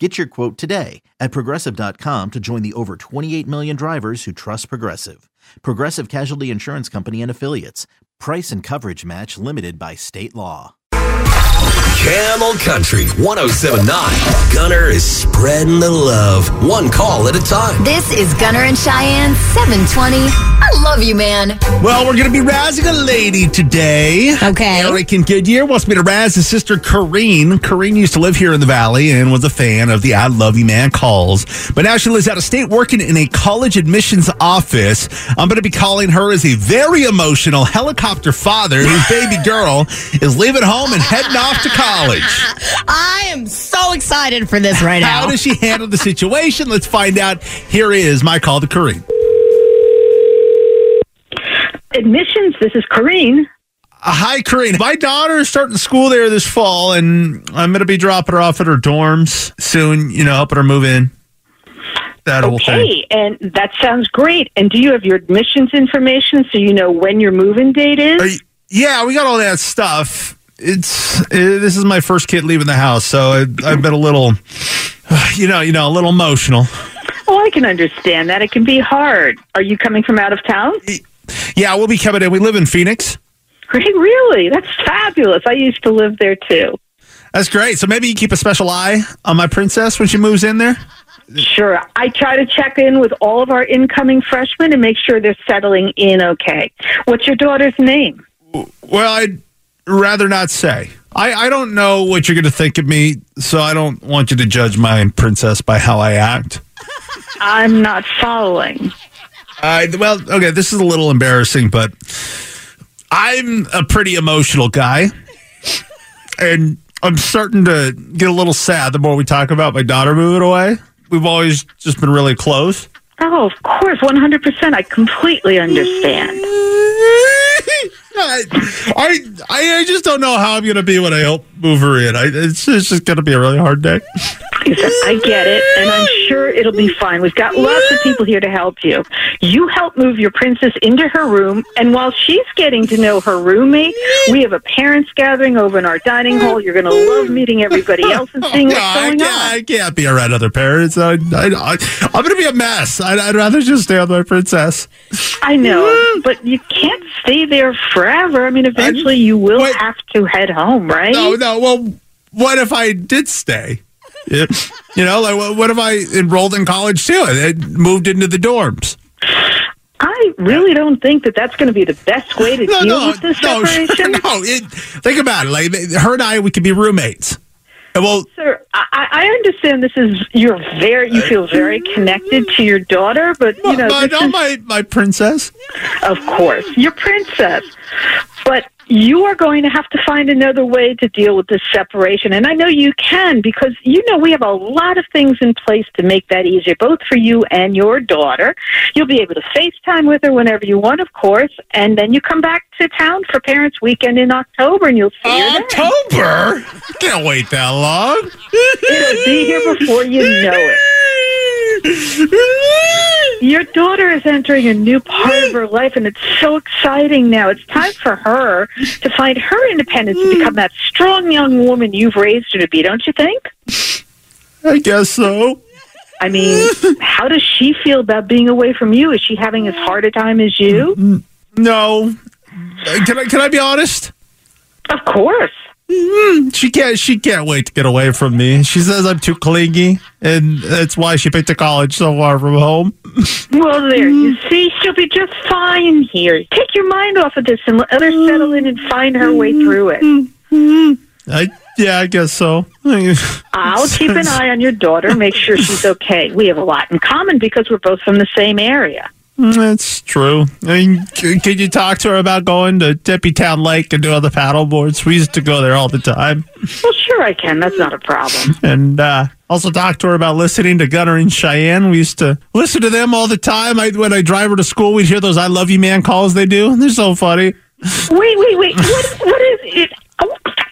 Get your quote today at progressive.com to join the over 28 million drivers who trust Progressive. Progressive Casualty Insurance Company and Affiliates. Price and coverage match limited by state law. Camel Country 1079. Gunner is spreading the love, one call at a time. This is Gunner and Cheyenne 720. Love you, man. Well, we're going to be razzing a lady today. Okay. Eric in Goodyear wants me to razz his sister, Corrine. Corrine used to live here in the Valley and was a fan of the I Love You Man calls. But now she lives out of state working in a college admissions office. I'm going to be calling her as a very emotional helicopter father whose baby girl is leaving home and heading off to college. I am so excited for this right How now. How does she handle the situation? Let's find out. Here is my call to Corrine. Admissions. This is Corrine. Uh, Hi, Corrine. My daughter is starting school there this fall, and I'm going to be dropping her off at her dorms soon, you know, helping her move in. That. Okay, and that sounds great. And do you have your admissions information so you know when your move-in date is? You- yeah, we got all that stuff. It's uh, this is my first kid leaving the house, so I, I've been a little, you know, you know, a little emotional. oh, I can understand that. It can be hard. Are you coming from out of town? Yeah, we'll be coming in. We live in Phoenix. Great, really? That's fabulous. I used to live there too. That's great. So maybe you keep a special eye on my princess when she moves in there. Sure. I try to check in with all of our incoming freshmen and make sure they're settling in okay. What's your daughter's name? Well, I'd rather not say. I, I don't know what you're going to think of me, so I don't want you to judge my princess by how I act. I'm not following. I well, okay, this is a little embarrassing, but I'm a pretty emotional guy, and I'm starting to get a little sad the more we talk about my daughter moving away. We've always just been really close. Oh, of course, 100%. I completely understand. I, I I just don't know how I'm going to be when I help move her in. I, it's, it's just going to be a really hard day. Listen, I get it, and I'm sure it'll be fine. We've got lots of people here to help you. You help move your princess into her room, and while she's getting to know her roommate, we have a parents gathering over in our dining hall. You're going to love meeting everybody else and seeing what's oh, I going can't, on. I can't be around other parents. I, I, I, I'm going to be a mess. I'd, I'd rather just stay with my princess. I know, mm-hmm. but you can't stay there forever. I mean, eventually you will Wait. have to head home, right? No, no. Well, what if I did stay? Yeah. You know, like what, what if I enrolled in college too and moved into the dorms? I really don't think that that's going to be the best way to No, deal no, with this no, separation. no. It, think about it. Like her and I, we could be roommates. Well, Sir, I, I understand this is you're very you feel very connected to your daughter, but you know my, this no, is, my my princess. of course your princess, but you are going to have to find another way to deal with this separation, and I know you can because you know we have a lot of things in place to make that easier, both for you and your daughter. You'll be able to FaceTime with her whenever you want, of course, and then you come back to town for Parents Weekend in October, and you'll see her then. October. Can't wait that long. It'll be here before you know it. Your daughter is entering a new part of her life, and it's so exciting now. It's time for her to find her independence and become that strong young woman you've raised her to be, don't you think? I guess so. I mean, how does she feel about being away from you? Is she having as hard a time as you? No. Can I can I be honest? Of course. Mm-hmm. She can't. She can't wait to get away from me. She says I'm too clingy, and that's why she picked a college so far from home. Well, there, you mm-hmm. see, she'll be just fine here. Take your mind off of this and let her settle in and find her way mm-hmm. through it. I yeah, I guess so. I'll keep an eye on your daughter, make sure she's okay. We have a lot in common because we're both from the same area. That's true. I mean, c- could you talk to her about going to Tempe Town Lake and do the paddle boards? We used to go there all the time. Well, sure I can. That's not a problem. And uh, also talk to her about listening to Gunner and Cheyenne. We used to listen to them all the time. I, when I drive her to school, we'd hear those "I love you, man" calls they do. They're so funny. Wait, wait, wait. What, what is it?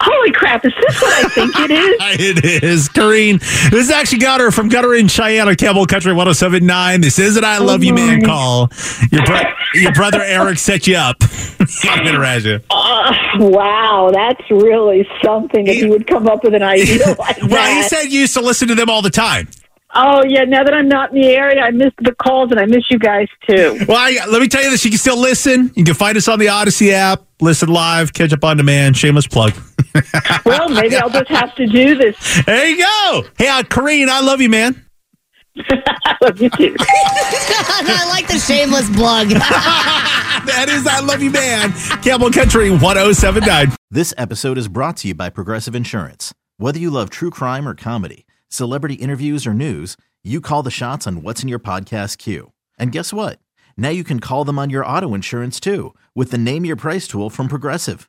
Oh, holy crap. Is this what I think it is? It is. Corrine. This is actually Gunner from Gunner in Cheyenne Camel Country 1079. This is an I Love You Man call. Your, bro- your brother Eric set you up. I'm going to razz you. Uh, wow, that's really something if you would come up with an idea like Well, he said you used to listen to them all the time. oh, yeah, now that I'm not in the area, I miss the calls and I miss you guys too. Well, I, let me tell you this. You can still listen. You can find us on the Audacy app, listen live, catch up on demand. Shameless plug. Well, maybe I'll just have to do this. There you go. Hey, uh, Corrine, I love you, man. I love you too. I like the shameless plug. That is I love you, man. Camel Country 1079. This episode is brought to you by Progressive Insurance. Whether you love true crime or comedy, celebrity interviews or news, you call the shots on what's in your podcast queue. And guess what? Now you can call them on your auto insurance too with the Name Your Price tool from Progressive.